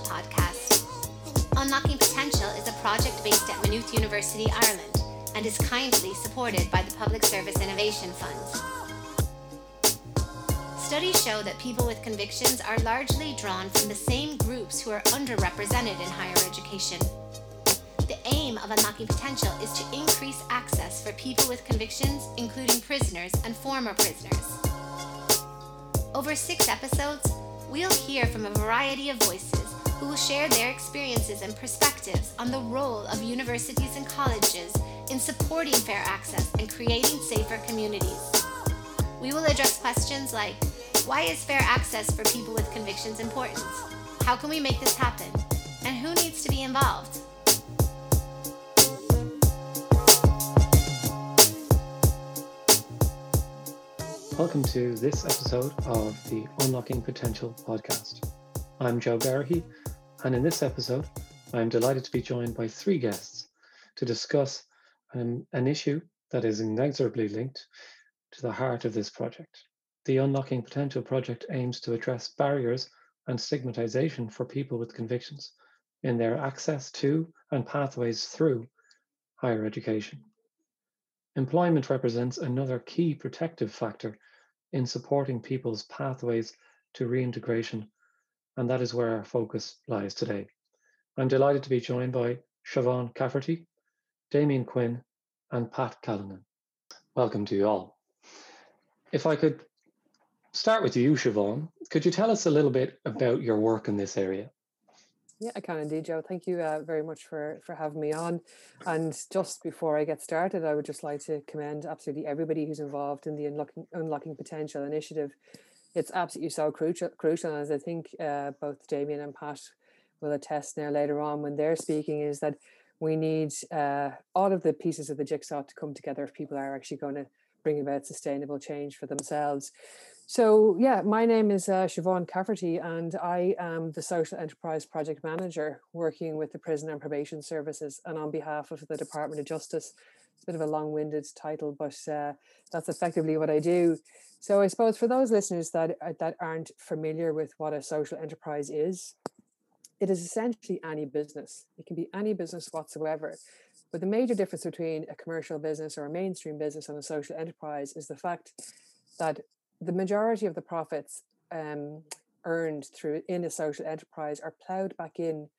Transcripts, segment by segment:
Potential podcast. Unlocking Potential is a project based at Maynooth University, Ireland, and is kindly supported by the Public Service Innovation Fund. Studies show that people with convictions are largely drawn from the same groups who are underrepresented in higher education. The aim of Unlocking Potential is to increase access for people with convictions, including prisoners and former prisoners. Over six episodes, we'll hear from a variety of voices who will share their experiences and perspectives on the role of universities and colleges in supporting fair access and creating safer communities. We will address questions like why is fair access for people with convictions important? How can we make this happen? And who needs to be involved? Welcome to this episode of the Unlocking Potential podcast. I'm Joe Garahy, and in this episode, I'm delighted to be joined by three guests to discuss an issue that is inexorably linked to the heart of this project. The Unlocking Potential project aims to address barriers and stigmatization for people with convictions in their access to and pathways through higher education. Employment represents another key protective factor in supporting people's pathways to reintegration, and that is where our focus lies today. I'm delighted to be joined by Siobhan Cafferty, Damien Quinn, and Pat Callanan. Welcome to you all. If I could start with you, Siobhan, could you tell us a little bit about your work in this area? Yeah, I can indeed, Joe. Thank you uh, very much for for having me on. And just before I get started, I would just like to commend absolutely everybody who's involved in the unlocking unlocking potential initiative. It's absolutely so crucial, crucial, as I think uh, both Damien and Pat will attest now later on when they're speaking, is that we need uh, all of the pieces of the jigsaw to come together if people are actually going to bring about sustainable change for themselves. So, yeah, my name is uh, Siobhan Cafferty, and I am the Social Enterprise Project Manager working with the Prison and Probation Services and on behalf of the Department of Justice. It's a bit of a long winded title, but uh, that's effectively what I do. So, I suppose for those listeners that, uh, that aren't familiar with what a social enterprise is, it is essentially any business. It can be any business whatsoever. But the major difference between a commercial business or a mainstream business and a social enterprise is the fact that the majority of the profits um, earned through in a social enterprise are ploughed back in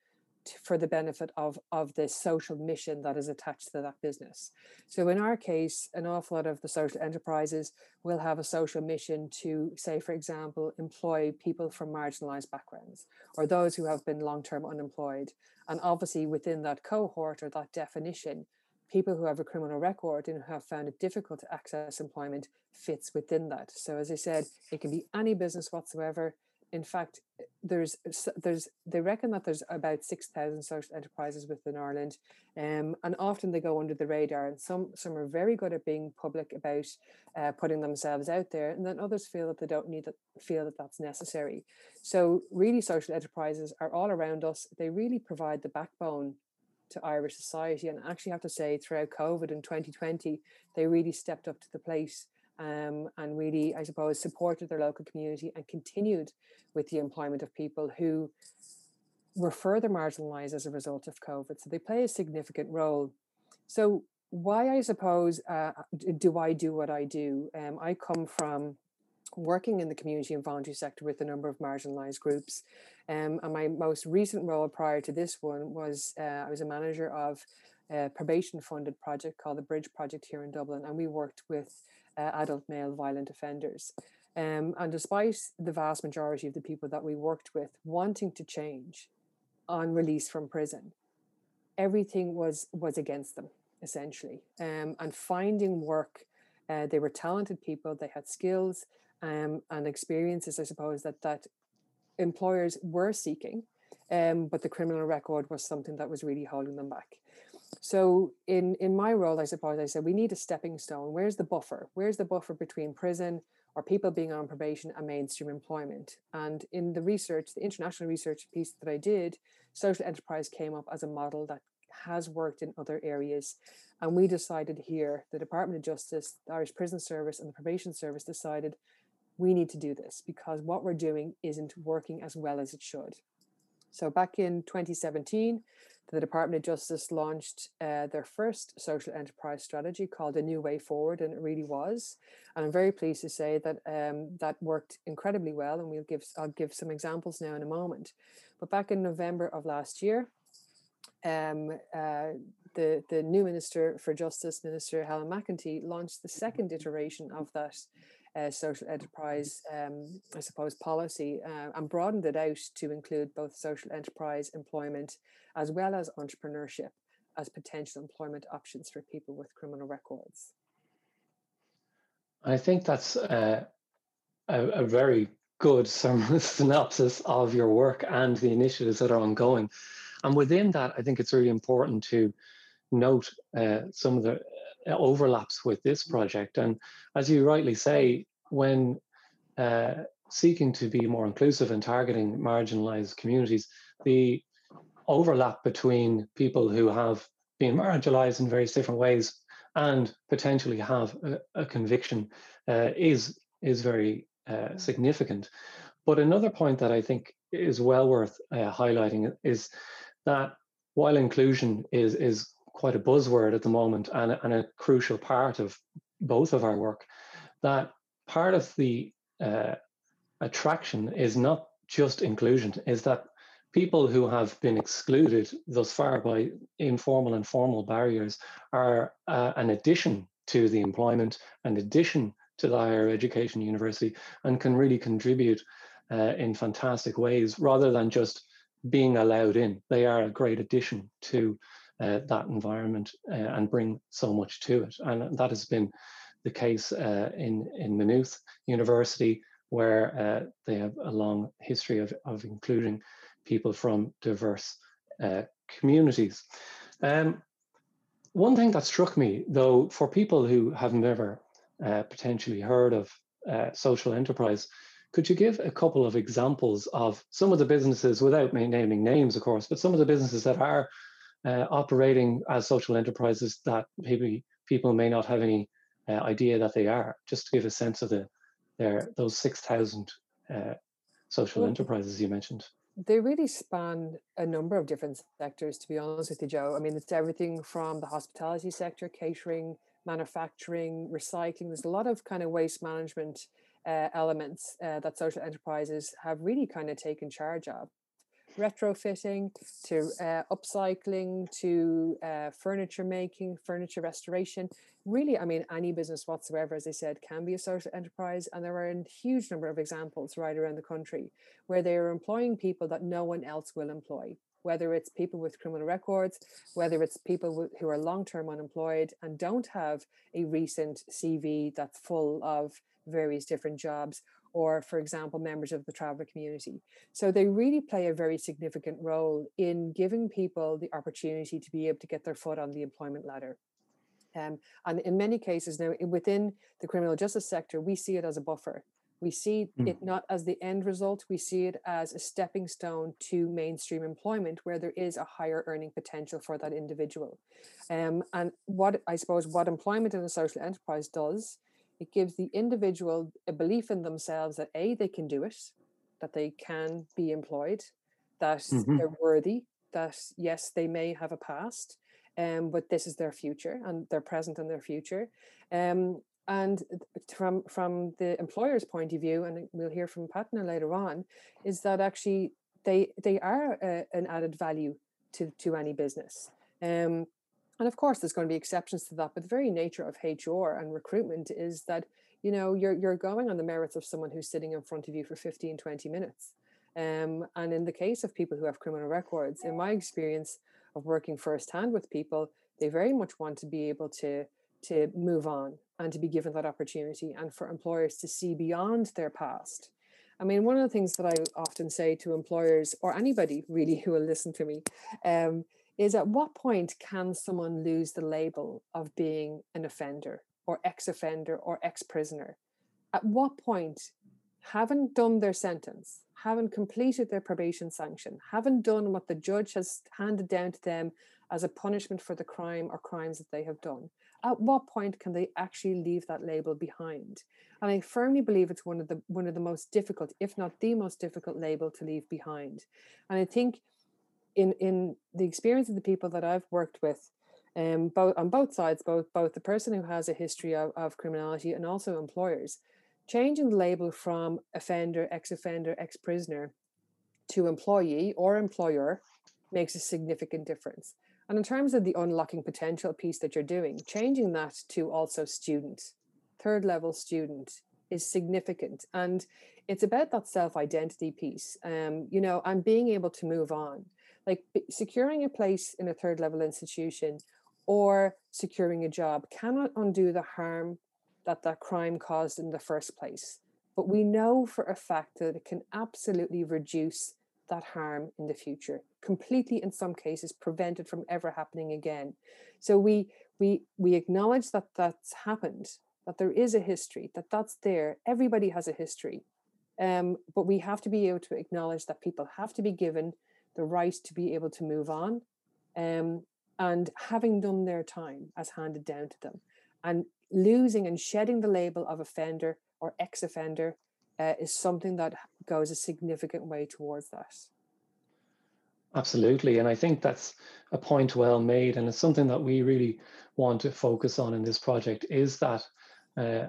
for the benefit of of the social mission that is attached to that business. So in our case, an awful lot of the social enterprises will have a social mission to, say, for example, employ people from marginalized backgrounds or those who have been long-term unemployed. And obviously within that cohort or that definition, people who have a criminal record and who have found it difficult to access employment fits within that. So as I said, it can be any business whatsoever. In fact, there's there's they reckon that there's about six thousand social enterprises within Ireland, um, and often they go under the radar. And some some are very good at being public about uh, putting themselves out there, and then others feel that they don't need that feel that that's necessary. So really, social enterprises are all around us. They really provide the backbone to Irish society. And I actually have to say, throughout COVID in 2020, they really stepped up to the plate um, and really, I suppose, supported their local community and continued with the employment of people who were further marginalized as a result of COVID. So they play a significant role. So, why, I suppose, uh, do I do what I do? Um, I come from working in the community and voluntary sector with a number of marginalized groups. Um, and my most recent role prior to this one was uh, I was a manager of a probation funded project called the Bridge Project here in Dublin, and we worked with uh, adult male violent offenders. Um, and despite the vast majority of the people that we worked with wanting to change on release from prison, everything was was against them essentially. Um, and finding work, uh, they were talented people, they had skills, um, and experiences, I suppose, that that employers were seeking, um, but the criminal record was something that was really holding them back. So in in my role, I suppose I said we need a stepping stone. Where's the buffer? Where's the buffer between prison or people being on probation and mainstream employment? And in the research, the international research piece that I did, social enterprise came up as a model that has worked in other areas. And we decided here, the Department of Justice, the Irish Prison Service, and the Probation Service decided we need to do this because what we're doing isn't working as well as it should. So back in 2017, the Department of Justice launched uh, their first social enterprise strategy called A New Way Forward, and it really was. And I'm very pleased to say that um, that worked incredibly well, and we'll give I'll give some examples now in a moment. But back in November of last year, um, uh, the the new Minister for Justice, Minister Helen McEntee, launched the second iteration of that uh, social enterprise, um, I suppose, policy uh, and broadened it out to include both social enterprise employment as well as entrepreneurship as potential employment options for people with criminal records. I think that's a, a, very good synopsis of your work and the initiatives that are ongoing. And within that, I think it's really important to note uh, some of the uh, overlaps with this project. And as you rightly say, when uh, seeking to be more inclusive and targeting marginalized communities, the overlap between people who have been marginalized in various different ways and potentially have a, a conviction uh, is is very uh, significant. But another point that I think is well worth uh, highlighting is that while inclusion is is quite a buzzword at the moment and, and a crucial part of both of our work, that part of the uh, attraction is not just inclusion, is that people who have been excluded thus far by informal and formal barriers are uh, an addition to the employment, an addition to the higher education university, and can really contribute uh, in fantastic ways rather than just being allowed in. They are a great addition to uh, that environment uh, and bring so much to it. And that has been the case uh, in, in Maynooth University, where uh, they have a long history of, of including people from diverse uh, communities. Um, one thing that struck me, though, for people who have never uh, potentially heard of uh, social enterprise, could you give a couple of examples of some of the businesses, without naming names, of course, but some of the businesses that are uh, operating as social enterprises that maybe people may not have any uh, idea that they are, just to give a sense of the their those six thousand uh, social enterprises you mentioned they really span a number of different sectors, to be honest with you, Joe. I mean, it's everything from the hospitality sector, catering, manufacturing, recycling. There's a lot of kind of waste management uh, elements uh, that social enterprises have really kind of taken charge of retrofitting to uh, upcycling to uh, furniture making, furniture restoration. Really, I mean, any business whatsoever, as I said, can be a social enterprise. And there are a huge number of examples right around the country where they are employing people that no one else will employ. Whether it's people with criminal records, whether it's people who are long term unemployed and don't have a recent CV that's full of various different jobs, or, for example, members of the traveller community. So they really play a very significant role in giving people the opportunity to be able to get their foot on the employment ladder. Um, and in many cases now within the criminal justice sector, we see it as a buffer. We see mm. it not as the end result, we see it as a stepping stone to mainstream employment where there is a higher earning potential for that individual. Um, and what I suppose what employment in a social enterprise does it gives the individual a belief in themselves that A, they can do it, that they can be employed, that mm-hmm. they're worthy, that yes, they may have a past, um, but this is their future and their present and their future. Um, and from from the employer's point of view, and we'll hear from Pat now later on, is that actually they they are a, an added value to to any business. Um, and of course, there's going to be exceptions to that, but the very nature of HR and recruitment is that, you know, you're, you're going on the merits of someone who's sitting in front of you for 15, 20 minutes. Um, and in the case of people who have criminal records, in my experience of working firsthand with people, they very much want to be able to to move on and to be given that opportunity and for employers to see beyond their past. I mean, one of the things that I often say to employers or anybody really who will listen to me um, is at what point can someone lose the label of being an offender or ex offender or ex prisoner? At what point, haven't done their sentence, haven't completed their probation sanction, haven't done what the judge has handed down to them as a punishment for the crime or crimes that they have done, at what point can they actually leave that label behind? And I firmly believe it's one of the one of the most difficult, if not the most difficult label to leave behind. And I think in in the experience of the people that I've worked with, um, both on both sides, both both the person who has a history of, of criminality and also employers, changing the label from offender, ex-offender, ex-prisoner to employee or employer makes a significant difference. And in terms of the unlocking potential piece that you're doing, changing that to also student, third level student is significant. And it's about that self identity piece, um, you know, and being able to move on. Like securing a place in a third level institution or securing a job cannot undo the harm that that crime caused in the first place. But we know for a fact that it can absolutely reduce that harm in the future completely in some cases prevented from ever happening again. So we we we acknowledge that that's happened that there is a history that that's there. Everybody has a history. Um, but we have to be able to acknowledge that people have to be given the right to be able to move on um, and having done their time as handed down to them and losing and shedding the label of offender or ex-offender uh, is something that goes a significant way towards that. Absolutely. And I think that's a point well made. And it's something that we really want to focus on in this project is that uh,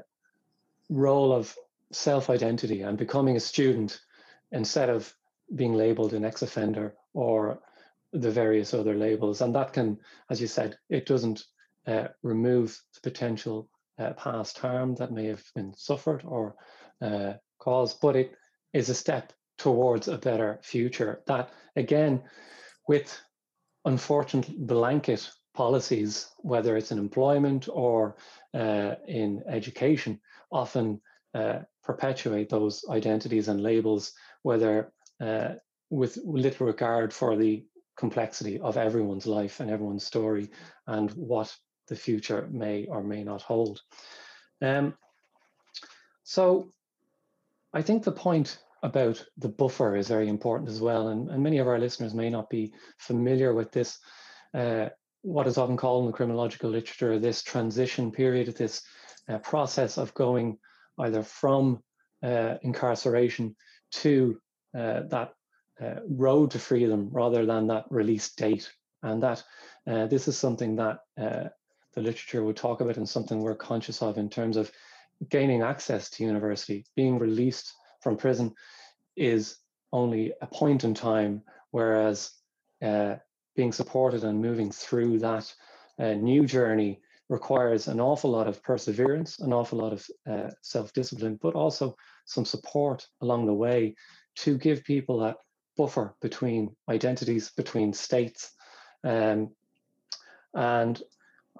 role of self identity and becoming a student instead of being labeled an ex offender or the various other labels. And that can, as you said, it doesn't uh, remove the potential uh, past harm that may have been suffered or uh, cause, but it is a step towards a better future. That, again, with unfortunate blanket policies, whether it's in employment or uh, in education, often uh, perpetuate those identities and labels, whether uh, with little regard for the complexity of everyone's life and everyone's story and what the future may or may not hold. Um, so I think the point about the buffer is very important as well. And, and many of our listeners may not be familiar with this, uh, what is often called in the criminological literature, this transition period, this uh, process of going either from uh, incarceration to uh, that uh, road to freedom rather than that release date. And that uh, this is something that the literature would talk about and something we're conscious of in terms of gaining access to university, being released from prison is only a point in time, whereas uh, being supported and moving through that uh, new journey requires an awful lot of perseverance, an awful lot of uh, self discipline, but also some support along the way to give people that buffer between identities, between states. Um, and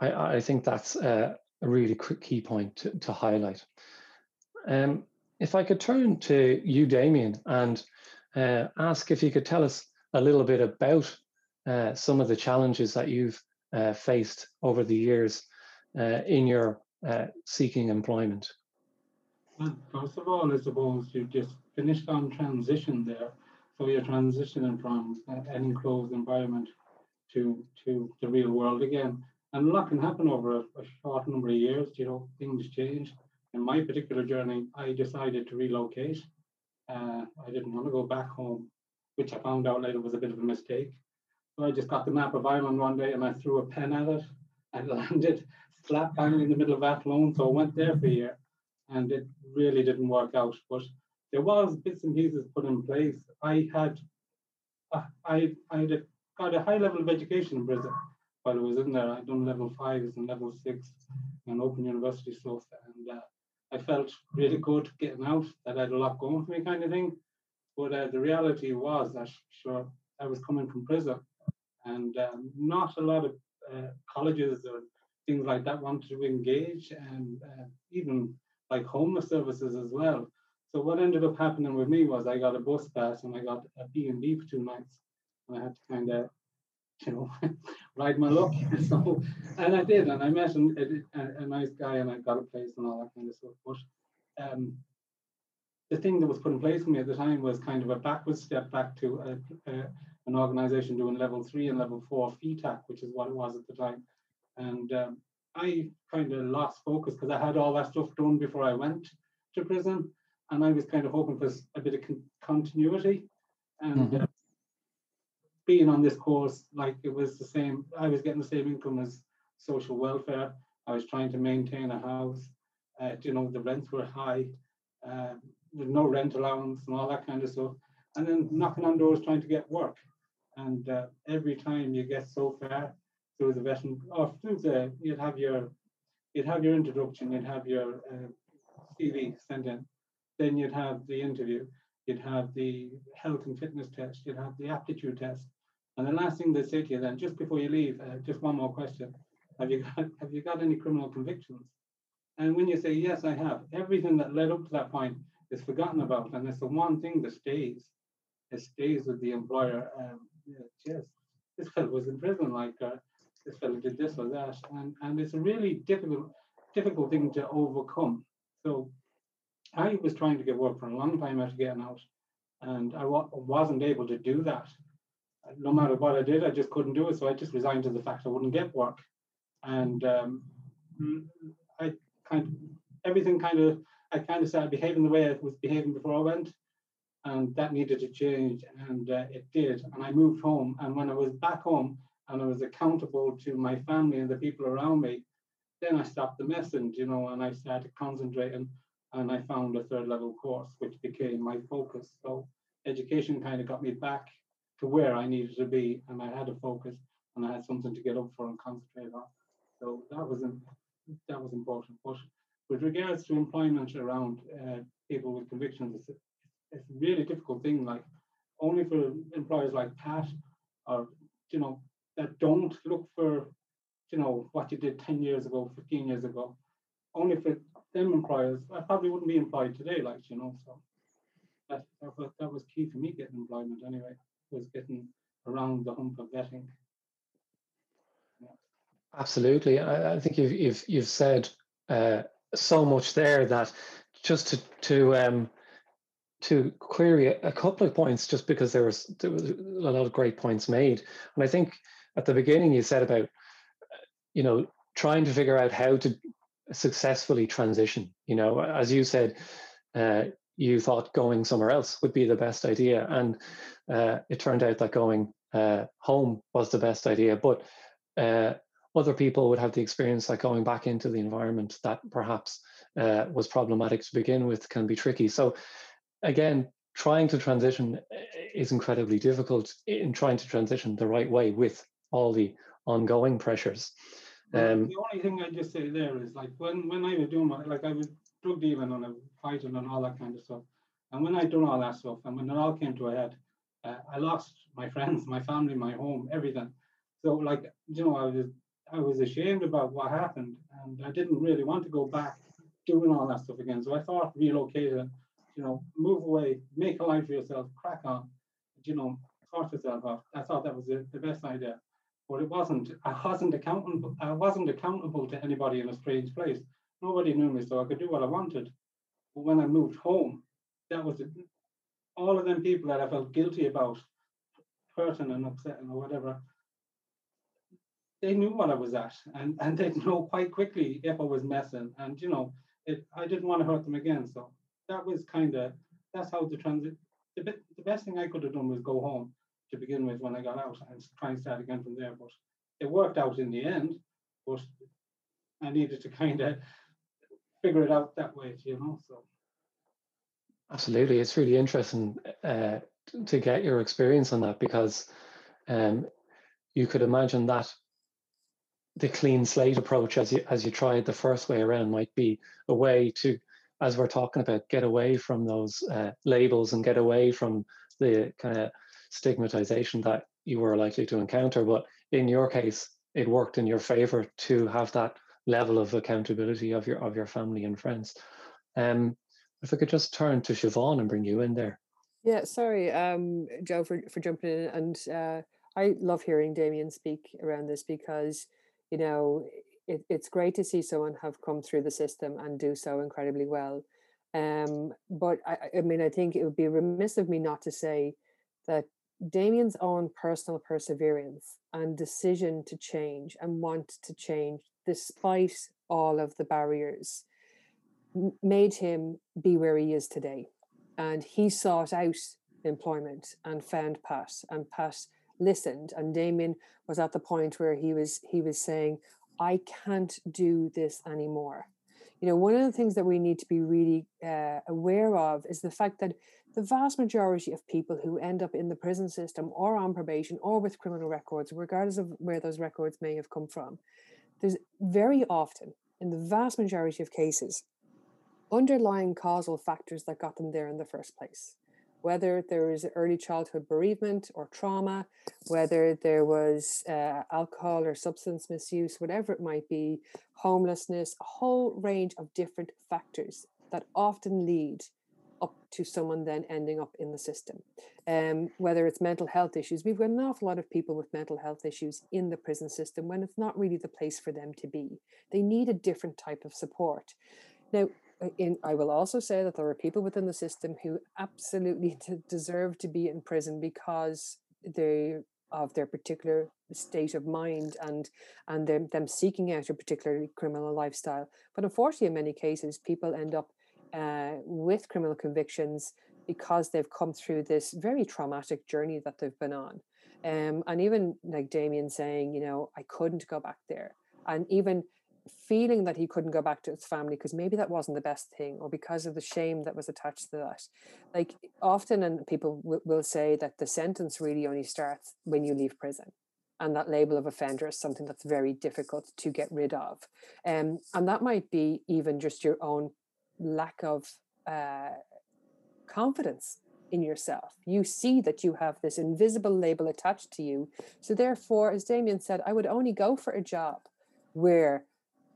I, I, think that's a really key point to, to highlight. Um, if I could turn to you, Damien, and uh, ask if you could tell us a little bit about uh, some of the challenges that you've uh, faced over the years uh, in your uh, seeking employment. First of all, I suppose you just finished on transition there. So you're transitioning from an enclosed environment to to the real world again. And a lot can happen over a, a short number of years. You know, things change. In my particular journey, I decided to relocate. Uh, I didn't want to go back home, which I found out later was a bit of a mistake. So I just got the map of Ireland one day and I threw a pen at it and landed slap bang in the middle of Athlone. So I went there for a year and it really didn't work out. But there was bits and pieces put in place. I had uh, I I had got a high level of education in Brisbane while I was in there. I'd done level fives and level six and open university stuff, and uh, I felt really good getting out. That I had a lot going for me, kind of thing. But uh, the reality was that sure I was coming from prison, and um, not a lot of uh, colleges or things like that wanted to engage, and uh, even like homeless services as well. So what ended up happening with me was I got a bus pass and I got a B and B for two nights, and I had to kind of you know, ride my luck. so, and I did, and I met an, a, a, nice guy, and I got a place and all that kind of stuff. But um, the thing that was put in place for me at the time was kind of a backward step back to a, a, an organization doing level three and level four FETAC, which is what it was at the time. And um, I kind of lost focus because I had all that stuff done before I went to prison, and I was kind of hoping for a bit of con- continuity. And mm-hmm. uh, being on this course, like it was the same, I was getting the same income as social welfare. I was trying to maintain a house. Uh, you know, the rents were high. Uh, there's no rent allowance and all that kind of stuff. And then knocking on doors trying to get work. And uh, every time you get so far through the veteran, or through the, you'd have your, you'd have your introduction, you'd have your uh, CV sent in, then you'd have the interview, you'd have the health and fitness test, you'd have the aptitude test, and the last thing they say to you then, just before you leave, uh, just one more question: Have you got have you got any criminal convictions? And when you say yes, I have, everything that led up to that point is forgotten about, and it's the one thing that stays. It stays with the employer. Um, yes, this fellow was in prison, like uh, this fellow did this or that, and and it's a really difficult difficult thing to overcome. So I was trying to get work for a long time after getting out, and I w- wasn't able to do that no matter what I did, I just couldn't do it. So I just resigned to the fact I wouldn't get work. And um, I kind of, everything kind of, I kind of started behaving the way I was behaving before I went. And that needed to change. And uh, it did. And I moved home. And when I was back home and I was accountable to my family and the people around me, then I stopped the messing, you know, and I started concentrating and I found a third level course, which became my focus. So education kind of got me back to where I needed to be, and I had a focus, and I had something to get up for and concentrate on. So that was that was important. But with regards to employment around uh, people with convictions, it's, it's a really difficult thing. Like only for employers like Pat, or you know, that don't look for you know what you did 10 years ago 15 years ago only for them employers i probably wouldn't be employed today like you know so that, that, was, that was key for me getting employment anyway was getting around the hump of vetting. Yeah. Absolutely, I, I, think you've you've you've said uh, so much there that just to to um, to query a couple of points, just because there was there was a lot of great points made, and I think at the beginning you said about you know trying to figure out how to successfully transition. You know, as you said, uh, you thought going somewhere else would be the best idea. And uh, it turned out that going uh, home was the best idea. But uh, other people would have the experience that going back into the environment that perhaps uh, was problematic to begin with can be tricky. So, again, trying to transition uh, is incredibly difficult in trying to transition the right way with all the ongoing pressures. Um, the only thing I just say there is like when when I was doing my like I was drug dealing and fighting and all that kind of stuff, and when I done all that stuff and when it all came to a head, uh, I lost my friends, my family, my home, everything. So like you know, I was I was ashamed about what happened, and I didn't really want to go back doing all that stuff again. So I thought relocating, you know, move away, make a life for yourself, crack on, you know, sort yourself out. I thought that was the, the best idea, but it wasn't. I wasn't accountable. I wasn't accountable to anybody in a strange place. Nobody knew me, so I could do what I wanted. But when I moved home, that was it. all of them people that I felt guilty about hurting and upsetting or whatever, they knew what I was at and, and they'd know quite quickly if I was messing. And you know, it I didn't want to hurt them again. So that was kind of that's how the transit the, bit, the best thing I could have done was go home to begin with when I got out and try and start again from there. But it worked out in the end. But I needed to kind of figure it out that way, you know. So Absolutely, it's really interesting uh, to get your experience on that because um, you could imagine that the clean slate approach, as you as you tried the first way around, might be a way to, as we're talking about, get away from those uh, labels and get away from the kind of stigmatization that you were likely to encounter. But in your case, it worked in your favor to have that level of accountability of your of your family and friends. Um, if I could just turn to Siobhan and bring you in there. Yeah, sorry, um, Joe, for, for jumping in. And uh, I love hearing Damien speak around this because, you know, it, it's great to see someone have come through the system and do so incredibly well. Um, but I, I mean, I think it would be remiss of me not to say that Damien's own personal perseverance and decision to change and want to change despite all of the barriers, made him be where he is today. And he sought out employment and found Pat, and Pat listened. And Damien was at the point where he was he was saying, "I can't do this anymore." You know, one of the things that we need to be really uh, aware of is the fact that the vast majority of people who end up in the prison system or on probation or with criminal records, regardless of where those records may have come from, there's very often, in the vast majority of cases, underlying causal factors that got them there in the first place. Whether there was early childhood bereavement or trauma, whether there was uh, alcohol or substance misuse, whatever it might be, homelessness, a whole range of different factors that often lead up to someone then ending up in the system. Um, whether it's mental health issues, we've got an awful lot of people with mental health issues in the prison system when it's not really the place for them to be. They need a different type of support. Now, uh, in, I will also say that there are people within the system who absolutely deserve to be in prison because they of their particular state of mind and and them, them seeking out a particularly criminal lifestyle. But unfortunately, in many cases, people end up uh, with criminal convictions because they've come through this very traumatic journey that they've been on. Um, and even like Damien saying, you know, I couldn't go back there. And even feeling that he couldn't go back to his family because maybe that wasn't the best thing or because of the shame that was attached to that. Like often, and people w- will say that the sentence really only starts when you leave prison. And that label of offender is something that's very difficult to get rid of. Um, and that might be even just your own lack of uh, confidence in yourself. You see that you have this invisible label attached to you. So, therefore, as Damien said, I would only go for a job where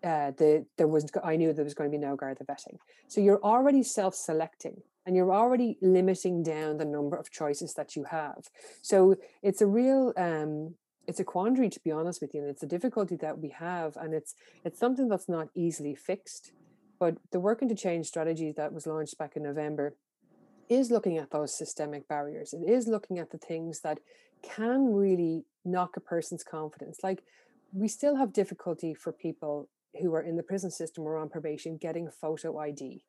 uh, the there was I knew there was going to be no Garda vetting. So you're already self-selecting and you're already limiting down the number of choices that you have. So it's a real um, it's a quandary to be honest with you, and it's a difficulty that we have, and it's it's something that's not easily fixed. But the working to change strategy that was launched back in November is looking at those systemic barriers. It is looking at the things that can really knock a person's confidence. Like we still have difficulty for people who are in the prison system or on probation getting photo ID.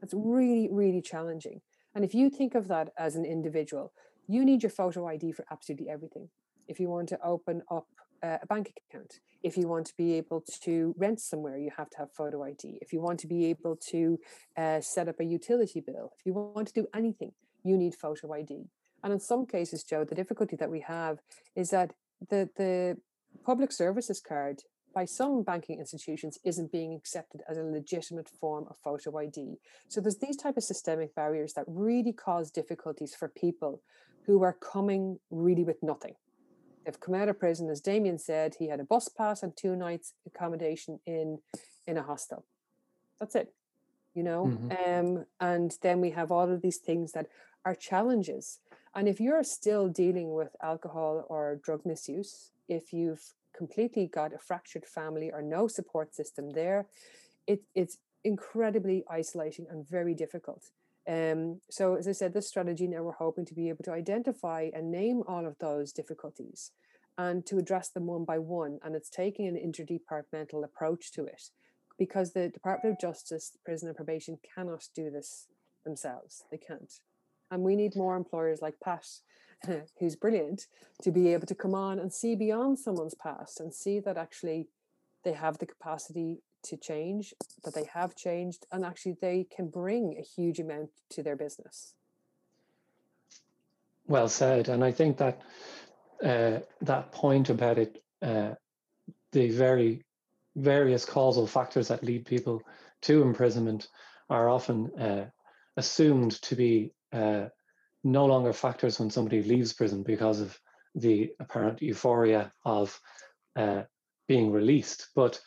That's really, really challenging. And if you think of that as an individual, you need your photo ID for absolutely everything. If you want to open up a bank account, if you want to be able to rent somewhere, you have to have photo ID. If you want to be able to uh, set up a utility bill, if you want to do anything, you need photo ID. And in some cases, Joe, the difficulty that we have is that the the public services card by some banking institutions isn't being accepted as a legitimate form of photo ID. So there's these type of systemic barriers that really cause difficulties for people who are coming really with nothing. They've come out of prison, as Damien said, he had a bus pass and two nights accommodation in in a hostel. That's it, you know. Mm-hmm. Um, and then we have all of these things that are challenges. And if you're still dealing with alcohol or drug misuse, if you've completely got a fractured family or no support system there, it, it's incredibly isolating and very difficult. Um, so, as I said, this strategy now we're hoping to be able to identify and name all of those difficulties and to address them one by one. And it's taking an interdepartmental approach to it because the Department of Justice, Prison and Probation cannot do this themselves. They can't. And we need more employers like Pat who's brilliant to be able to come on and see beyond someone's past and see that actually they have the capacity to change, that they have changed, and actually they can bring a huge amount to their business. Well said, and I think that uh, that point about it, uh, the very various causal factors that lead people to imprisonment are often uh, assumed to be uh, no longer factors when somebody leaves prison because of the apparent euphoria of uh, being released. But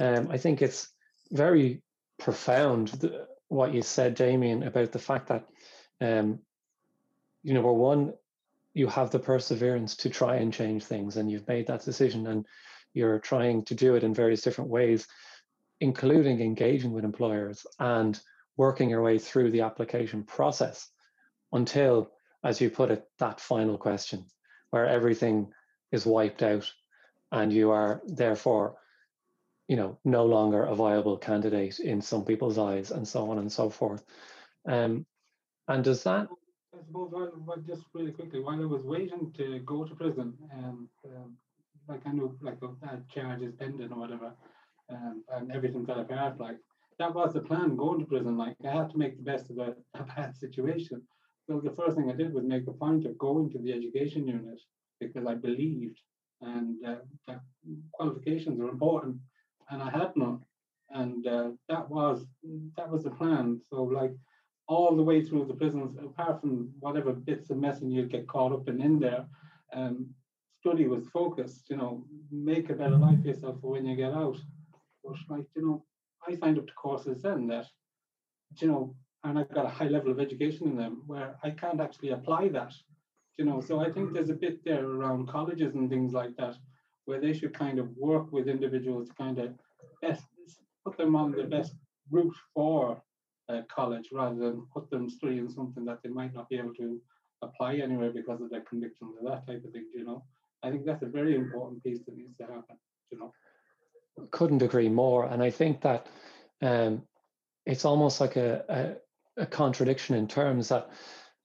um, I think it's very profound what you said, Damien, about the fact that um, you know, number one, you have the perseverance to try and change things, and you've made that decision, and you're trying to do it in various different ways, including engaging with employers and working your way through the application process until, as you put it, that final question where everything is wiped out and you are therefore you know, no longer a viable candidate in some people's eyes, and so on and so forth. Um, and does that? I suppose just really quickly, while I was waiting to go to prison, and um like I know, like that charge is pending or whatever, um, and everything fell apart. Like that was the plan going to prison. Like I had to make the best of a, a bad situation. So the first thing I did was make a point of going to the education unit because I believed and uh, that qualifications are important and I had none. And uh, that was that was the plan. So like all the way through the prisons, apart from whatever bits of messing you'd get caught up in in there, um, study was focused. You know, make a better life for yourself for when you get out. But like you know, I signed up to courses then that, you know, and I've got a high level of education in them where I can't actually apply that. You know, so I think there's a bit there around colleges and things like that where they should kind of work with individuals to kind of best put them on the best route for uh, college rather than put them in something that they might not be able to apply anywhere because of their convictions or that type of thing. You know, I think that's a very important piece that needs to happen. You know, couldn't agree more, and I think that um, it's almost like a, a, a contradiction in terms that.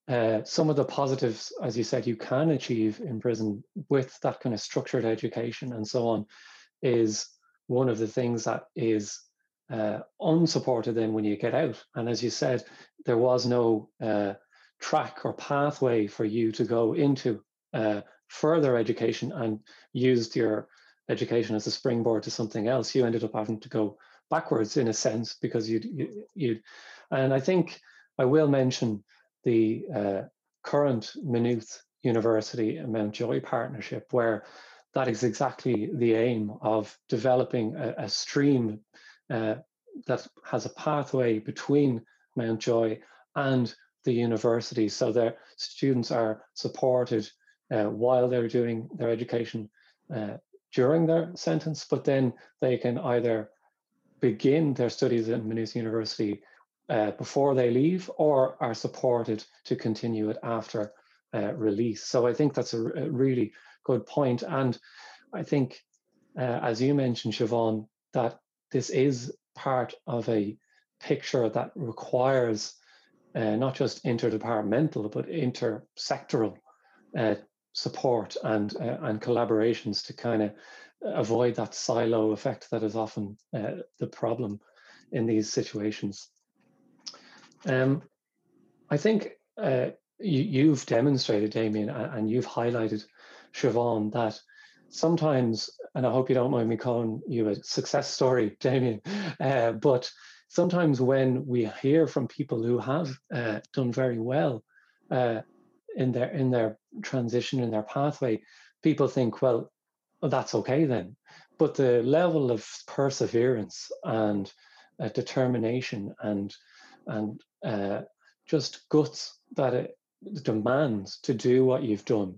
Uh, some of the positives, as you said, you can achieve in prison with that kind of structured education and so on, is one of the things that is uh, unsupported then when you get out. And as you said, there was no uh, track or pathway for you to go into uh, further education and used your education as a springboard to something else. You ended up having to go backwards in a sense because you'd, you, you'd and I think I will mention the uh, current Maynooth University and Mountjoy partnership where that is exactly the aim of developing a, a stream uh, that has a pathway between Mountjoy and the university. So their students are supported uh, while they're doing their education uh, during their sentence, but then they can either begin their studies at Maynooth University uh, before they leave or are supported to continue it after uh, release. So I think that's a, a really good point. And I think, uh, as you mentioned, Siobhan, that this is part of a picture that requires uh, not just interdepartmental but intersectoral uh, support and uh, and collaborations to kind of avoid that silo effect that is often uh, the problem in these situations. Um, I think uh, you, have demonstrated, Damien, and you've highlighted, Siobhan, that sometimes, and I hope you don't mind me calling you a success story, Damien, uh, but sometimes when we hear from people who have uh, done very well uh, in their in their transition in their pathway, people think, well, that's okay then. But the level of perseverance and uh, determination and and uh, just guts that it demands to do what you've done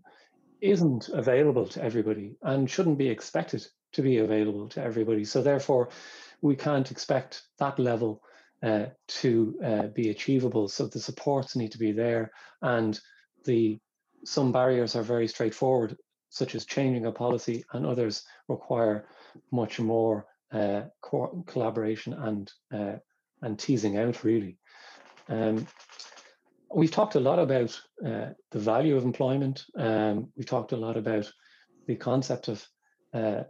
isn't available to everybody and shouldn't be expected to be available to everybody. So therefore, we can't expect that level uh, to uh, be achievable. So the supports need to be there, and the some barriers are very straightforward, such as changing a policy, and others require much more uh, co- collaboration and uh, and teasing out really. Um, we've talked a lot about uh, the value of employment. Um, we've talked a lot about the concept of uh,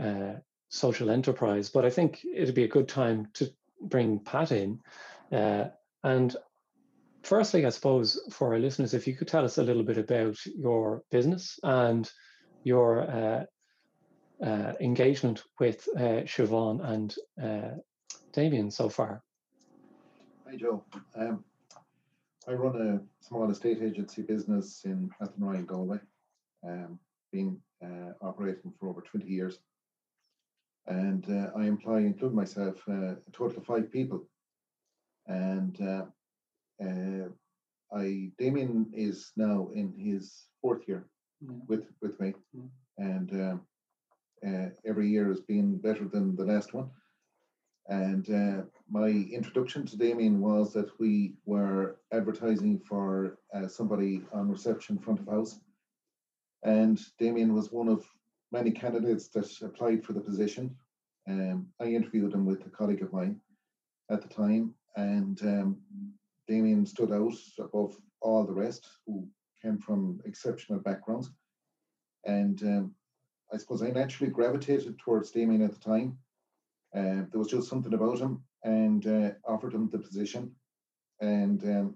uh, social enterprise, but I think it'd be a good time to bring Pat in. Uh, and firstly, I suppose for our listeners, if you could tell us a little bit about your business and your uh, uh, engagement with Siobhan and Damien so far. Hi, Joe. Um, I run a small estate agency business in Athenry, Galway, um, been uh, operating for over 20 years. And uh, I employ, including myself, uh, a total of five people. And uh, uh, I Damien is now in his fourth year yeah. with with me, yeah. and um, uh, every year has been better than the last one. And uh, my introduction to Damien was that we were advertising for uh, somebody on reception front of house. And Damien was one of many candidates that applied for the position. Um, I interviewed him with a colleague of mine at the time, and um, Damien stood out above all the rest who came from exceptional backgrounds. And um, I suppose I naturally gravitated towards Damien at the time. Uh, there was just something about him and uh, offered him the position. And um,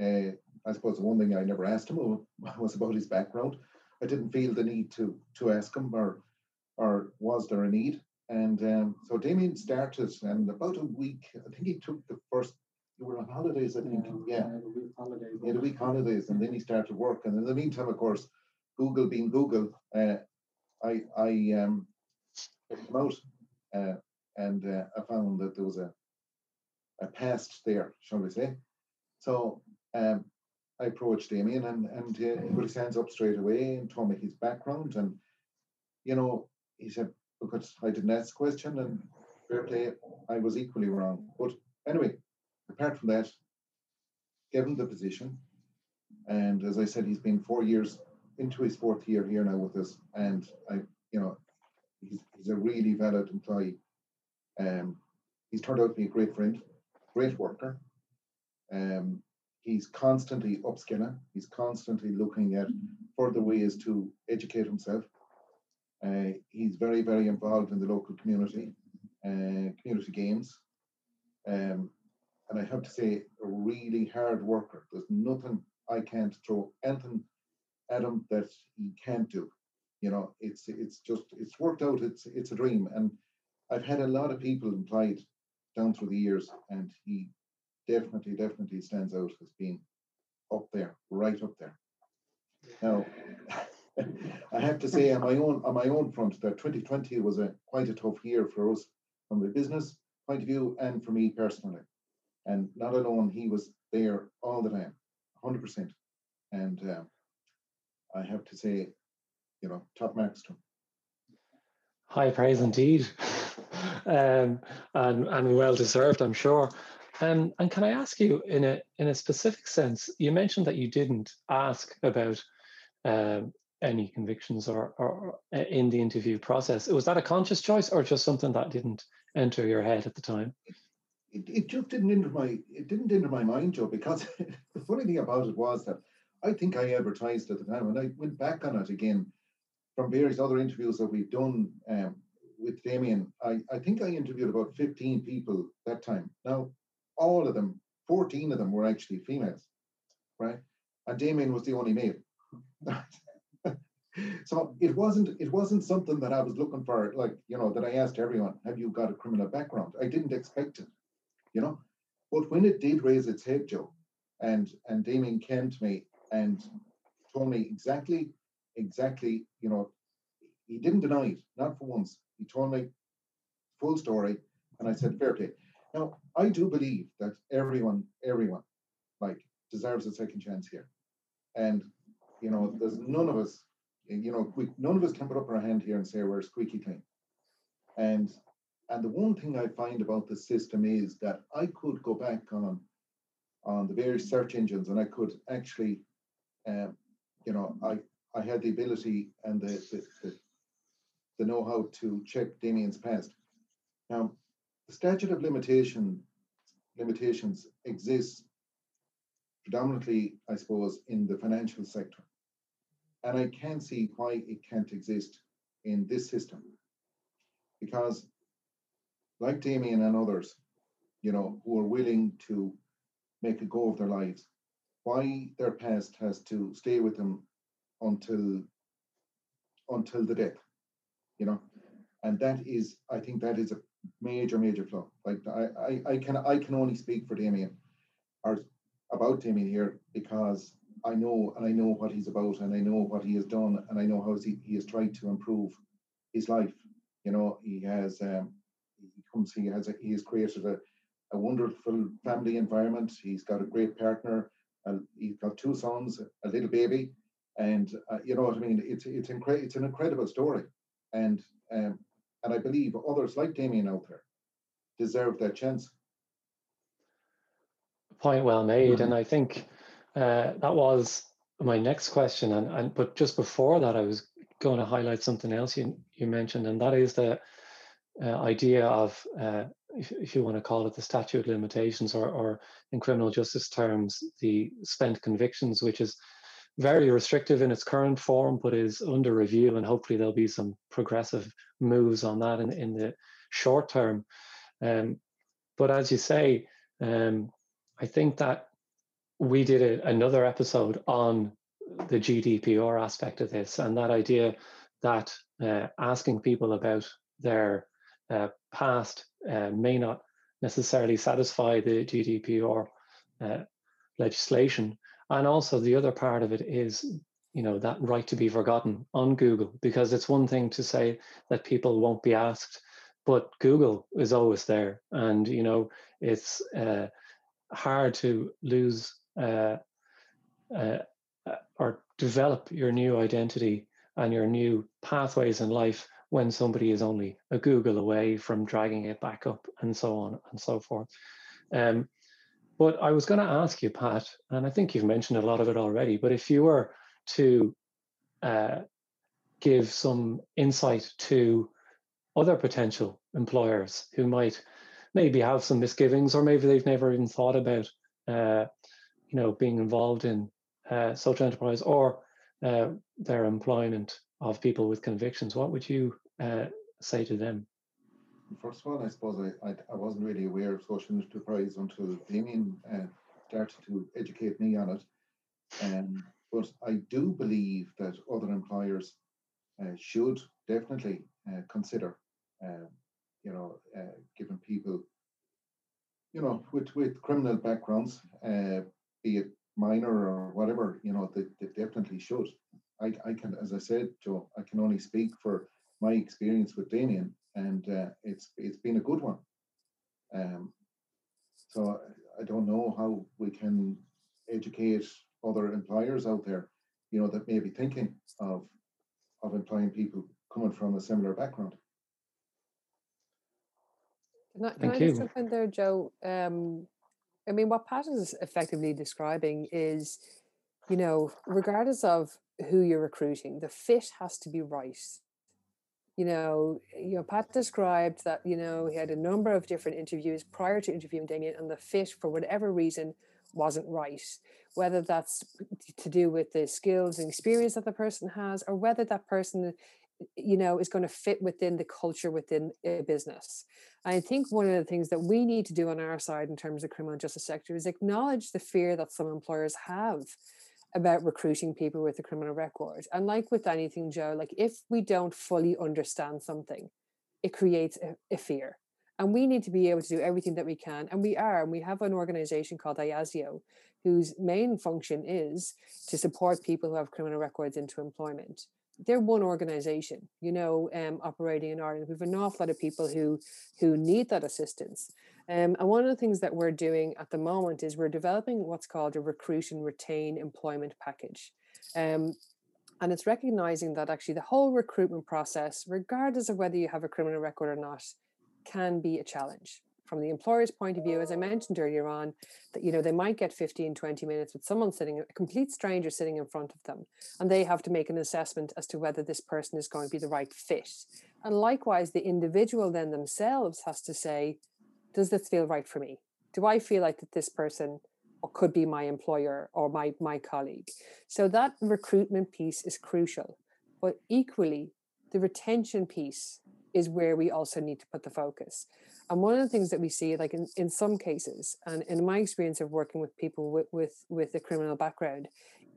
uh, I suppose the one thing I never asked him was about his background. I didn't feel the need to to ask him, or or was there a need? And um, so Damien started, and about a week, I think he took the first. You were on holidays, I think. Yeah, yeah. the week holidays. Yeah, the week holidays, and then he started work. And in the meantime, of course, Google being Google, uh, I I um came out uh, and uh, I found that there was a a past there, shall we say? So um, I approached Damien and and uh, he put his hands up straight away and told me his background and you know he said because I didn't ask the question and fair play I was equally wrong. But anyway, apart from that, gave him the position. And as I said, he's been four years into his fourth year here now with us, and I, you know, he's, he's a really valid employee. Um, he's turned out to be a great friend, great worker. Um, he's constantly upskilling. He's constantly looking at further ways to educate himself. Uh, he's very, very involved in the local community, uh, community games. Um, and I have to say, a really hard worker. There's nothing I can't throw anything at him that he can't do. You know, it's it's just it's worked out. It's it's a dream, and I've had a lot of people employed down through the years, and he definitely definitely stands out as being up there, right up there. Now, I have to say on my own on my own front that 2020 was a quite a tough year for us from a business point of view and for me personally. And not alone, he was there all the time, 100%. And uh, I have to say, you know, top marks to him. High praise indeed, um, and and well deserved, I'm sure. Um, and can I ask you, in a in a specific sense, you mentioned that you didn't ask about um, any convictions or, or uh, in the interview process. Was that a conscious choice, or just something that didn't enter your head at the time? It, it just didn't enter my it didn't enter my mind, Joe. Because the funny thing about it was that I think I advertised at the time, and I went back on it again from various other interviews that we've done um, with Damien. I, I think I interviewed about 15 people that time. Now, all of them, 14 of them were actually females, right? And Damien was the only male. so it wasn't it wasn't something that I was looking for, like, you know, that I asked everyone, have you got a criminal background? I didn't expect it, you know. But when it did raise its head, Joe, and and Damien came to me and told me exactly, exactly, you know, he didn't deny it, not for once. He told me full story, and I said, fair play. Now, I do believe that everyone, everyone, like, deserves a second chance here. And, you know, there's none of us, you know, we, none of us can put up our hand here and say we're squeaky clean. And and the one thing I find about the system is that I could go back on on the various search engines and I could actually um, you know, I I had the ability and the the, the, the know-how to check Damien's past. Now, the statute of limitation limitations exists predominantly, I suppose, in the financial sector. And I can't see why it can't exist in this system. Because like Damien and others, you know, who are willing to make a go of their lives, why their past has to stay with them until until the death you know? And that is i think that is a major major flaw. Like i i, I can i can only speak for damien or about damien here because i know and i know what he's about and i know what he has done and i know how he, he has tried to improve his life you know? He has um he comes he has a, he has created a, a wonderful family environment. He's got a great partner and he's got two sons, a little baby, and uh, you know what I mean. It's it's incredible. It's an incredible story, and um, and I believe others like Damien out there deserve that chance. Point well made, mm-hmm. and I think uh, that was my next question. And, and but just before that, I was going to highlight something else you you mentioned, and that is the uh, idea of, uh, if, if, you want to call it the statute of limitations, or, or in criminal justice terms, the spent convictions, which is very restrictive in its current form, but is under review, and hopefully there'll be some progressive moves on that in, in the short term. Um, but as you say, um, I think that we did a, another episode on the GDPR aspect of this and that idea that uh, asking people about their uh, past uh, may not necessarily satisfy the GDPR uh, legislation. And also the other part of it is, you know, that right to be forgotten on Google, because it's one thing to say that people won't be asked, but Google is always there. And, you know, it's uh, hard to lose uh, or develop your new identity and your new pathways in life when somebody is only a Google away from dragging it back up and so on and so forth. Um, but I was going to ask you, Pat, and I think you've mentioned a lot of it already, but if you were to uh, give some insight to other potential employers who might maybe have some misgivings or maybe they've never even thought about uh, you know being involved in uh, social enterprise or uh, their employment of people with convictions, what would you uh, say to them? First of all, I suppose I, I, I, wasn't really aware of social enterprise until Damien uh, started to educate me on it. Um, but I do believe that other employers uh, should definitely uh, consider, um, you know, uh, giving people, you know, with, with criminal backgrounds, uh, be it minor or whatever, you know, they, they definitely should. I, I can, as I said, Joe, I can only speak for my experience with Damien, and uh, it's it's been a good one. Um, so I don't know how we can educate other employers out there, you know, that may be thinking of of employing people coming from a similar background. Can I, can Thank I just jump in there, Joe? Um, I mean, what Pat is effectively describing is, you know, regardless of who you're recruiting, the fit has to be right. You know, you know, Pat described that, you know, he had a number of different interviews prior to interviewing Damien, and the fit, for whatever reason, wasn't right. Whether that's to do with the skills and experience that the person has, or whether that person you know is going to fit within the culture within a business i think one of the things that we need to do on our side in terms of criminal justice sector is acknowledge the fear that some employers have about recruiting people with a criminal record and like with anything joe like if we don't fully understand something it creates a, a fear and we need to be able to do everything that we can and we are and we have an organization called IASIO whose main function is to support people who have criminal records into employment they're one organization, you know, um, operating in Ireland. We have an awful lot of people who who need that assistance. Um, and one of the things that we're doing at the moment is we're developing what's called a recruit and retain employment package. Um, and it's recognizing that actually the whole recruitment process, regardless of whether you have a criminal record or not, can be a challenge from the employer's point of view, as I mentioned earlier on, that you know they might get 15, 20 minutes with someone sitting, a complete stranger sitting in front of them, and they have to make an assessment as to whether this person is going to be the right fit. And likewise, the individual then themselves has to say, does this feel right for me? Do I feel like that this person could be my employer or my my colleague? So that recruitment piece is crucial, but equally the retention piece is where we also need to put the focus. And one of the things that we see, like in, in some cases, and in my experience of working with people with, with, with a criminal background,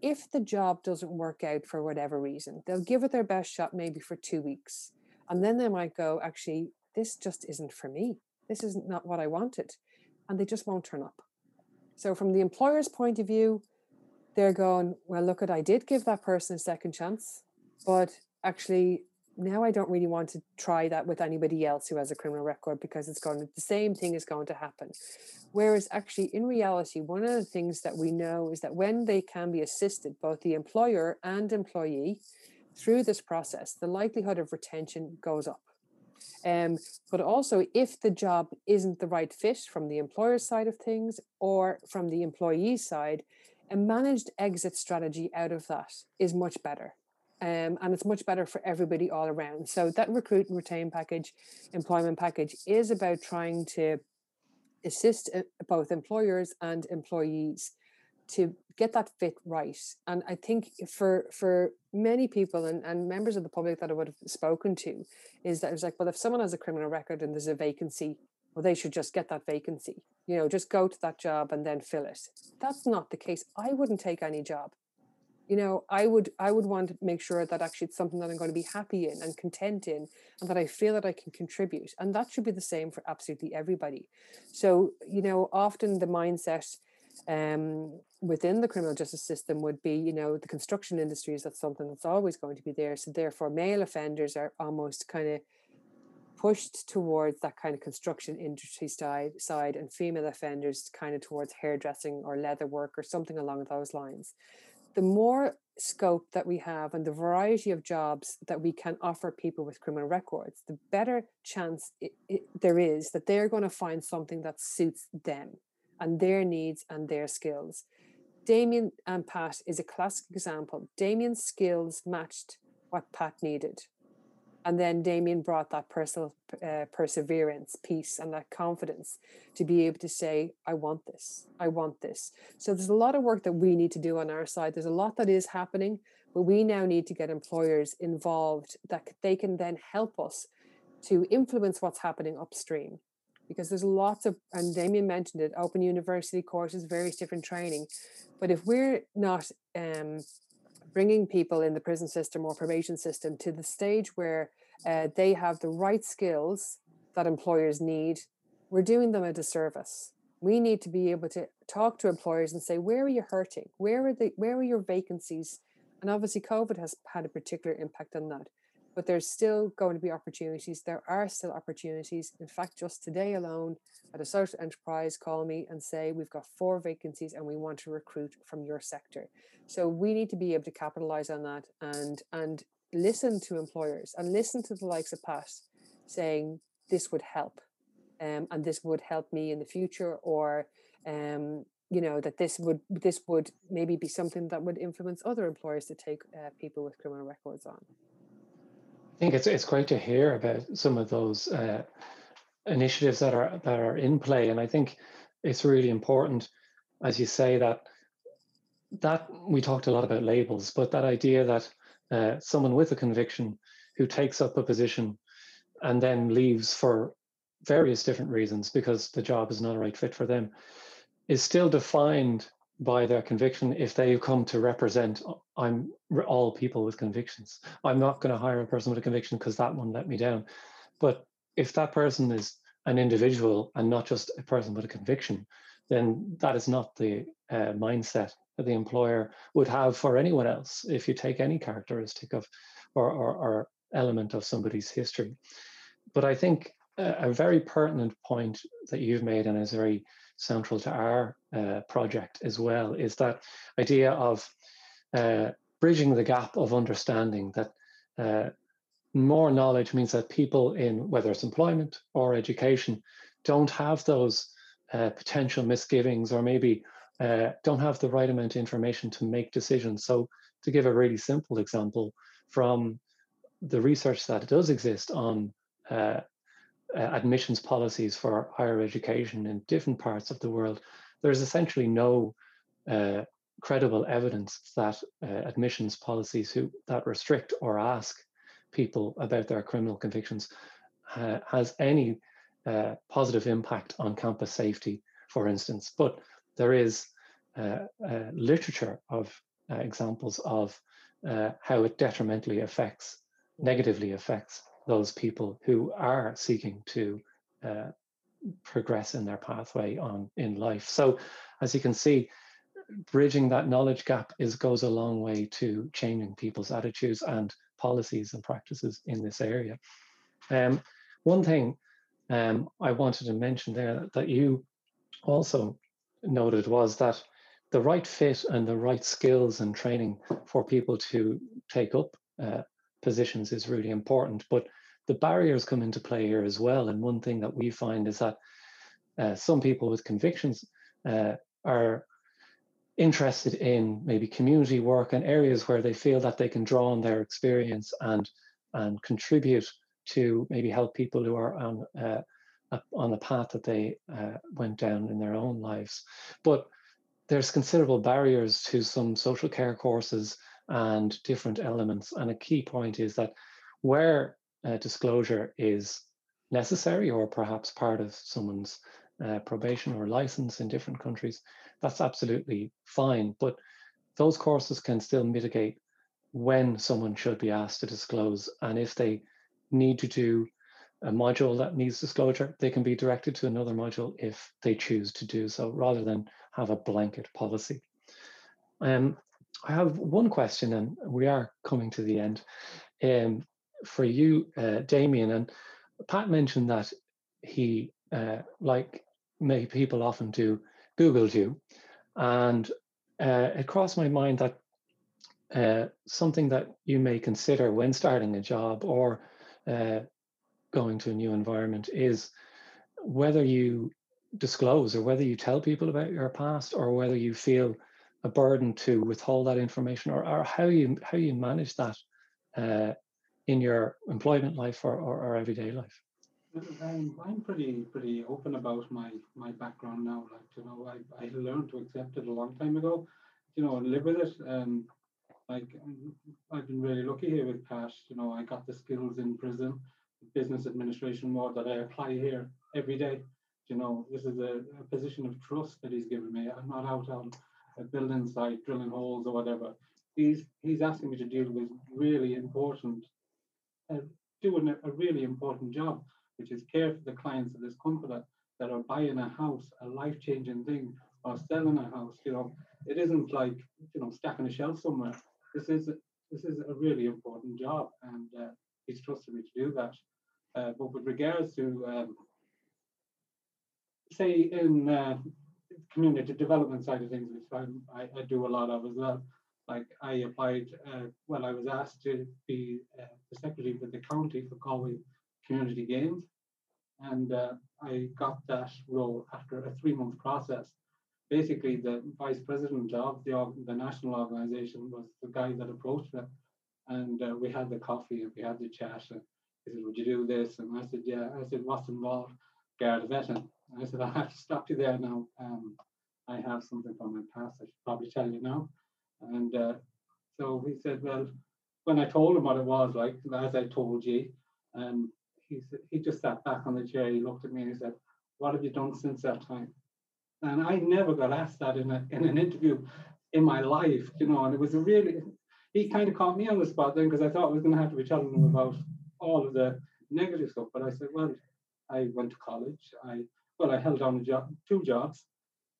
if the job doesn't work out for whatever reason, they'll give it their best shot maybe for two weeks. And then they might go, actually, this just isn't for me. This isn't what I wanted. And they just won't turn up. So from the employer's point of view, they're going, well, look at I did give that person a second chance, but actually now I don't really want to try that with anybody else who has a criminal record because it's going to, the same thing is going to happen. Whereas actually in reality, one of the things that we know is that when they can be assisted, both the employer and employee through this process, the likelihood of retention goes up. Um, but also, if the job isn't the right fit from the employer side of things or from the employee side, a managed exit strategy out of that is much better um, and it's much better for everybody all around. So that recruit and retain package, employment package, is about trying to assist uh, both employers and employees to get that fit right. And I think for for many people and, and members of the public that I would have spoken to, is that it's like, well, if someone has a criminal record and there's a vacancy, well, they should just get that vacancy. You know, just go to that job and then fill it. That's not the case. I wouldn't take any job you know i would i would want to make sure that actually it's something that i'm going to be happy in and content in and that i feel that i can contribute and that should be the same for absolutely everybody so you know often the mindset um, within the criminal justice system would be you know the construction industry is that something that's always going to be there. So therefore male offenders are almost kind of pushed towards that kind of construction industry side side and female offenders kind of towards hairdressing or leather work or something along those lines. The more scope that we have and the variety of jobs that we can offer people with criminal records, the better chance it, it, there is that they're going to find something that suits them and their needs and their skills. Damien and Pat is a classic example. Damien's skills matched what Pat needed. And then Damien brought that personal uh, perseverance, peace, and that confidence to be able to say, I want this, I want this. So there's a lot of work that we need to do on our side. There's a lot that is happening, but we now need to get employers involved that they can then help us to influence what's happening upstream. Because there's lots of, and Damien mentioned it, open university courses, various different training. But if we're not um, bringing people in the prison system or probation system to the stage where uh, they have the right skills that employers need, we're doing them a disservice. We need to be able to talk to employers and say, where are you hurting? Where are the where are your vacancies? And obviously, COVID has had a particular impact on that. But there's still going to be opportunities. There are still opportunities. In fact, just today alone, at a social enterprise, call me and say, We've got four vacancies and we want to recruit from your sector. So we need to be able to capitalize on that and and listen to employers and listen to the likes of Pat saying this would help um, and this would help me in the future or um, you know that this would this would maybe be something that would influence other employers to take uh, people with criminal records on i think it's it's great to hear about some of those uh, initiatives that are that are in play. And i think it's really important as you say that that we talked a lot about labels, but that idea that uh, someone with a conviction who takes up a position and then leaves for various different reasons because the job is not a right fit for them is still defined by their conviction. If they come to represent i'm all people with convictions. I'm not going to hire a person with a conviction because that one let me down. But if that person is an individual and not just a person with a conviction then that is not the uh, mindset that the employer would have for anyone else if you take any characteristic of or, or, or element of somebody's history. But I think a, a, very pertinent point that you've made and is very central to our uh, project as well is that idea of uh, bridging the gap of understanding that uh, more knowledge means that people in whether it's employment or education don't have those uh, potential misgivings or maybe uh, don't have the right amount of information to make decisions. So, to give a really simple example from the research that does exist on uh, admissions policies for higher education in different parts of the world, there's essentially no uh, credible evidence that uh, admissions policies who that restrict or ask people about their criminal convictions uh, has any uh, positive impact on campus safety, for instance. But there is uh, uh, literature of uh, examples of how it detrimentally affects, negatively affects those people who are seeking to progress in their pathway on in life. So, as you can see, bridging that knowledge gap is goes a long way to changing people's attitudes and policies and practices in this area. Um, one thing um, I wanted to mention there that you also noted was that the right fit and the right skills and training for people to take up uh, positions is really important. But the barriers come into play here as well. And one thing that we find is that uh, some people with convictions uh, are interested in maybe community work and areas where they feel that they can draw on their experience and and contribute to maybe help people who are on uh, on the path that they uh, went down in their own lives. But there's considerable barriers to some social care courses and different elements. And a key point is that where uh, disclosure is necessary or perhaps part of someone's uh, probation or license in different countries, that's absolutely fine. But those courses can still mitigate when someone should be asked to disclose. And if they need to do a module that needs disclosure, they can be directed to another module if they choose to do so, rather than have a blanket policy. Um, I have one question, and we are coming to the end. Um, for you, uh, Damien, and Pat mentioned that he, uh, like many people often do, Googled you. And uh, it crossed my mind that uh, something that you may consider when starting a job or uh, going to a new environment is whether you disclose or whether you tell people about your past or whether you feel a burden to withhold that information or, or how you how you manage that uh, in your employment life or, or, or everyday life I'm, I'm pretty pretty open about my my background now like you know I, I learned to accept it a long time ago you know live with it and like I've been really lucky here with Cash you know I got the skills in prison business administration more that I apply here every day. You know, this is a, a position of trust that he's given me. I'm not out on a building site drilling holes or whatever. He's he's asking me to deal with really important, uh, doing a, a really important job, which is care for the clients of this company that are buying a house, a life changing thing, or selling a house. You know, it isn't like you know stacking a shelf somewhere. This is this is a really important job, and uh, he's trusted me to do that. Uh, but with regards to, um, say, in uh, community development side of things, which I, I, do a lot of as well, like I applied, uh, well, I was asked to be uh, the secretary for the county for Galway Community Games. And uh, I got that role after a three month process. Basically, the vice president of the, the national organization was the guy that approached me. And uh, we had the coffee and we had the chat. And he said, Would you do this? And I said, Yeah. I said, What's involved? Garda vetting. I said, I have to stop you there now. Um, I have something from my past. I should probably tell you now. And uh, so he said, Well, when I told him what it was like, as I told you, um, he said, he just sat back on the chair. He looked at me and he said, What have you done since that time? And I never got asked that in, a, in an interview in my life, you know, and it was a really, he kind of caught me on the spot then because I thought I was going to have to be telling him about all of the negative stuff. But I said, well, I went to college. I well, I held on a job, two jobs.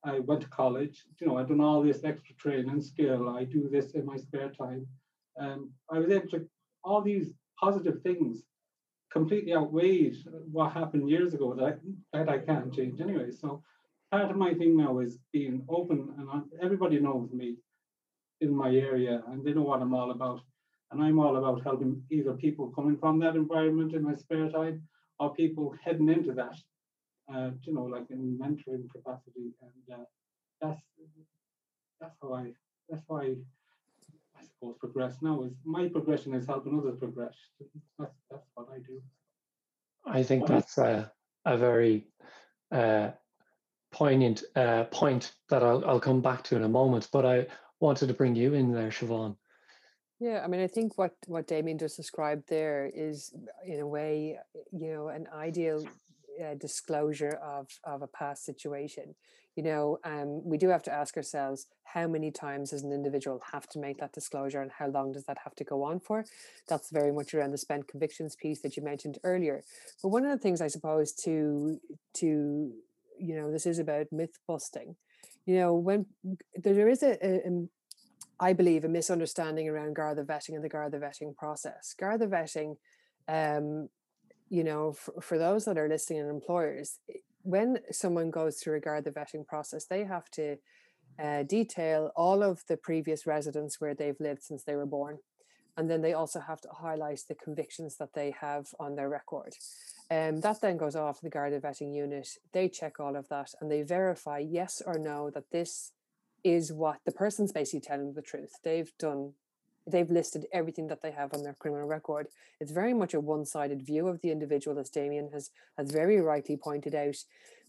I went to college. You know, I've done all this extra training skill. I do this in my spare time. And I was able to all these positive things completely outweighed what happened years ago that I, that I can't change anyway. So part of my thing now is being open, and everybody knows me in my area, and they know what I'm all about. And I'm all about helping either people coming from that environment in my spare time or people heading into that, uh, you know, like in mentoring capacity. And uh, that's that's how I that's how I I suppose progress now is my progression is helping others progress. That's that's what I do. I think that's a, a very uh, poignant uh, point that I'll, I'll come back to in a moment. But I wanted to bring you in there, Siobhan. Yeah, I mean, I think what what Damien just described there is, in a way, you know, an ideal uh, disclosure of of a past situation. You know, um, we do have to ask ourselves how many times does an individual have to make that disclosure, and how long does that have to go on for? That's very much around the spent convictions piece that you mentioned earlier. But one of the things I suppose to to you know, this is about myth busting. You know, when there is a, a I believe, a misunderstanding around Garda vetting and the Garda vetting process. Garda vetting, um, you know, for, for those that are listening and employers, when someone goes to regard the vetting process, they have to uh, detail all of the previous residents where they've lived since they were born. And then they also have to highlight the convictions that they have on their record. Um, that then goes off the Garda vetting unit. They check all of that and they verify yes or no that this is what the person's basically telling the truth. They've done they've listed everything that they have on their criminal record. It's very much a one-sided view of the individual, as Damien has has very rightly pointed out.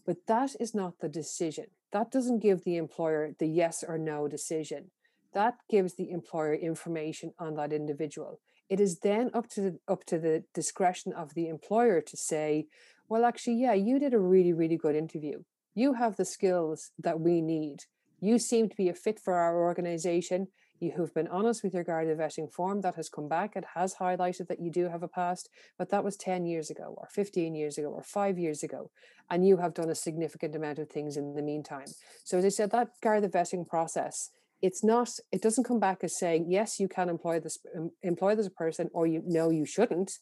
But that is not the decision. That doesn't give the employer the yes or no decision. That gives the employer information on that individual. It is then up to the, up to the discretion of the employer to say, well, actually, yeah, you did a really, really good interview. You have the skills that we need. You seem to be a fit for our organization you have been honest with your Garda vetting form that has come back. It has highlighted that you do have a past, but that was 10 years ago, or 15 years ago, or five years ago. And you have done a significant amount of things in the meantime. So, as I said, that Garda vetting process, it's not, it doesn't come back as saying, yes, you can employ this, employ this person, or you know you shouldn't.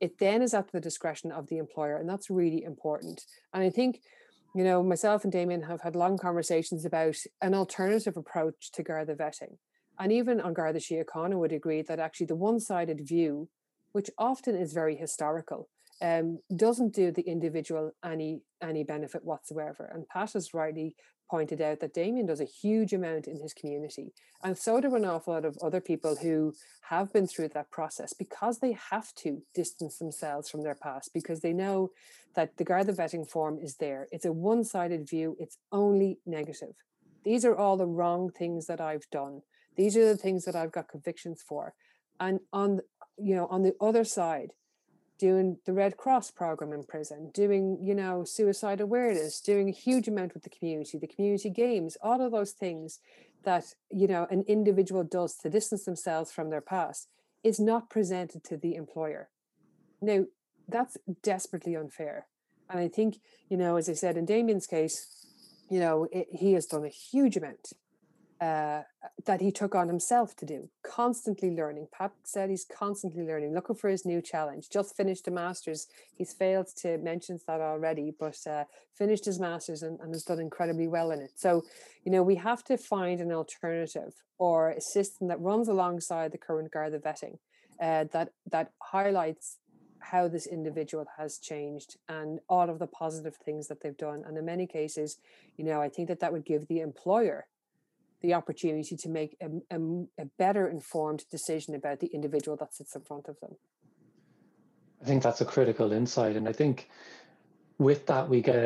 It then is at the discretion of the employer. And that's really important. And I think you know, myself and Damien have had long conversations about an alternative approach to guard Garda vetting. And even An Garda Síochána would agree that actually the one-sided view, which often is very historical, um, doesn't do the individual any any benefit whatsoever. And Pat has rightly pointed out that Damien does a huge amount in his community. And so do an awful lot of other people who have been through that process because they have to distance themselves from their past because they know that the Garda vetting form is there. It's a one-sided view, it's only negative. These are all the wrong things that I've done these are the things that I've got convictions for. And on you know, on the other side, doing the Red Cross program in prison, doing, you know, suicide awareness, doing a huge amount with the community, the community games, all of those things that, you know, an individual does to distance themselves from their past is not presented to the employer. Now, that's desperately unfair. And I think, you know, as I said in Damien's case, you know, it, he has done a huge amount uh, that he took on himself to do. Constantly learning. Pat said he's constantly learning, looking for his new challenge. Just finished a master's. He's failed to mention that already, but uh, finished his master's and, and, has done incredibly well in it. So, you know, we have to find an alternative or a system that runs alongside the current Garda vetting uh, that that highlights how this individual has changed and all of the positive things that they've done. And in many cases, you know, I think that that would give the employer the opportunity to make a, a, a better informed decision about the individual that sits in front of them. I think that's a critical insight. And I think with that, we get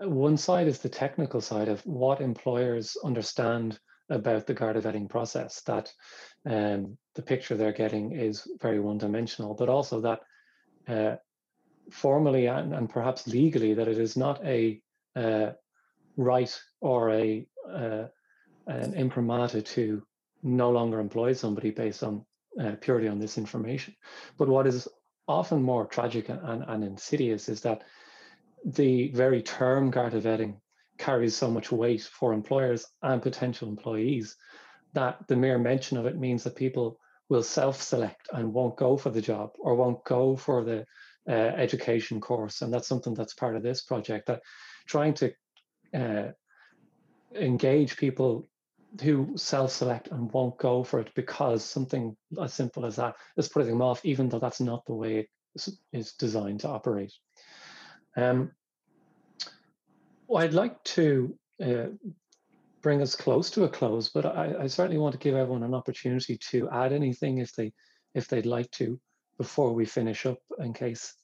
a, one side is the technical side of what employers understand about the Garda vetting process, that um, the picture they're getting is very one dimensional, but also that uh, formally and, and, perhaps legally, that it is not a uh, right or a uh, an imprimatur to no longer employ somebody based on uh, purely on this information. But what is often more tragic and, and insidious is that the very term Garda vetting carries so much weight for employers and potential employees that the mere mention of it means that people will self-select and won't go for the job or won't go for the uh, education course and that's something that's part of this project that trying to uh, engage people who self-select and won't go for it because something as simple as that is putting them off, even though that's not the way it is designed to operate. Um, well, I'd like to uh, bring us close to a close, but I, I, certainly want to give everyone an opportunity to add anything if they if they'd like to before we finish up, in case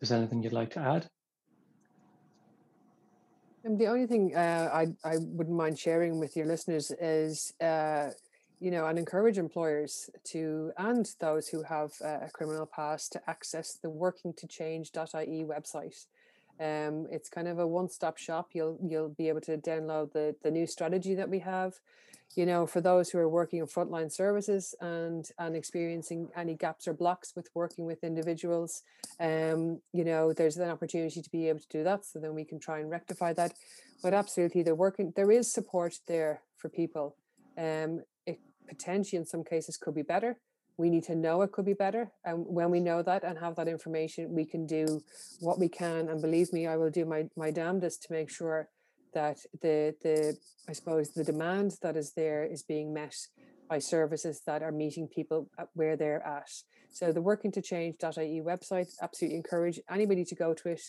there's anything you'd like to add. And the only thing uh, I I wouldn't mind sharing with your listeners is, uh, you know, and encourage employers to and those who have a criminal past to access the working to workingtochange.ie website. Um, it's kind of a one-stop shop. You'll you'll be able to download the the new strategy that we have you know, for those who are working in frontline services and and experiencing any gaps or blocks with working with individuals, um, you know, there's an opportunity to be able to do that. So then we can try and rectify that. But absolutely, they're working. There is support there for people. Um, it potentially, in some cases, could be better. We need to know it could be better, and when we know that and have that information, we can do what we can. And believe me, I will do my my damnedest to make sure that the the I suppose the demand that is there is being met by services that are meeting people where they're at. So the working to change.ie website, absolutely encourage anybody to go to it.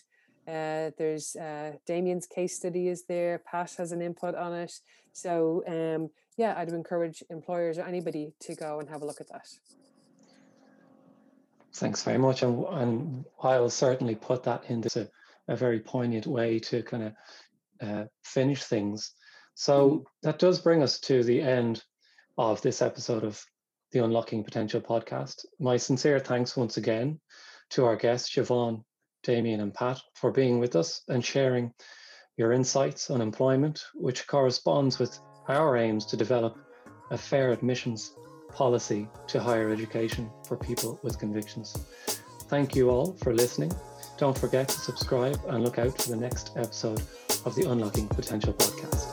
Uh, there's uh, Damien's case study is there. Pat has an input on it. So um, yeah, I'd encourage employers or anybody to go and have a look at that. Thanks very much, and, and I'll certainly put that into a, a very poignant way to kind of uh, finish things. So that does bring us to the end of this episode of the Unlocking Potential podcast. My sincere thanks once again to our guests, Siobhan, Damien, and Pat, for being with us and sharing your insights on employment, which corresponds with our aims to develop a fair admissions policy to higher education for people with convictions. Thank you all for listening. Don't forget to subscribe and look out for the next episode of the Unlocking Potential podcast.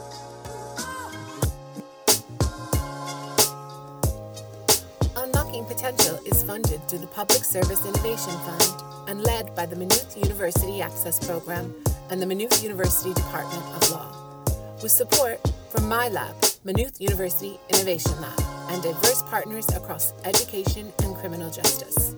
Unlocking Potential is funded through the Public Service Innovation Fund and led by the Maynooth University Access Programme and the Maynooth University Department of Law, with support from my lab, Maynooth University Innovation Lab, and diverse partners across education and criminal justice.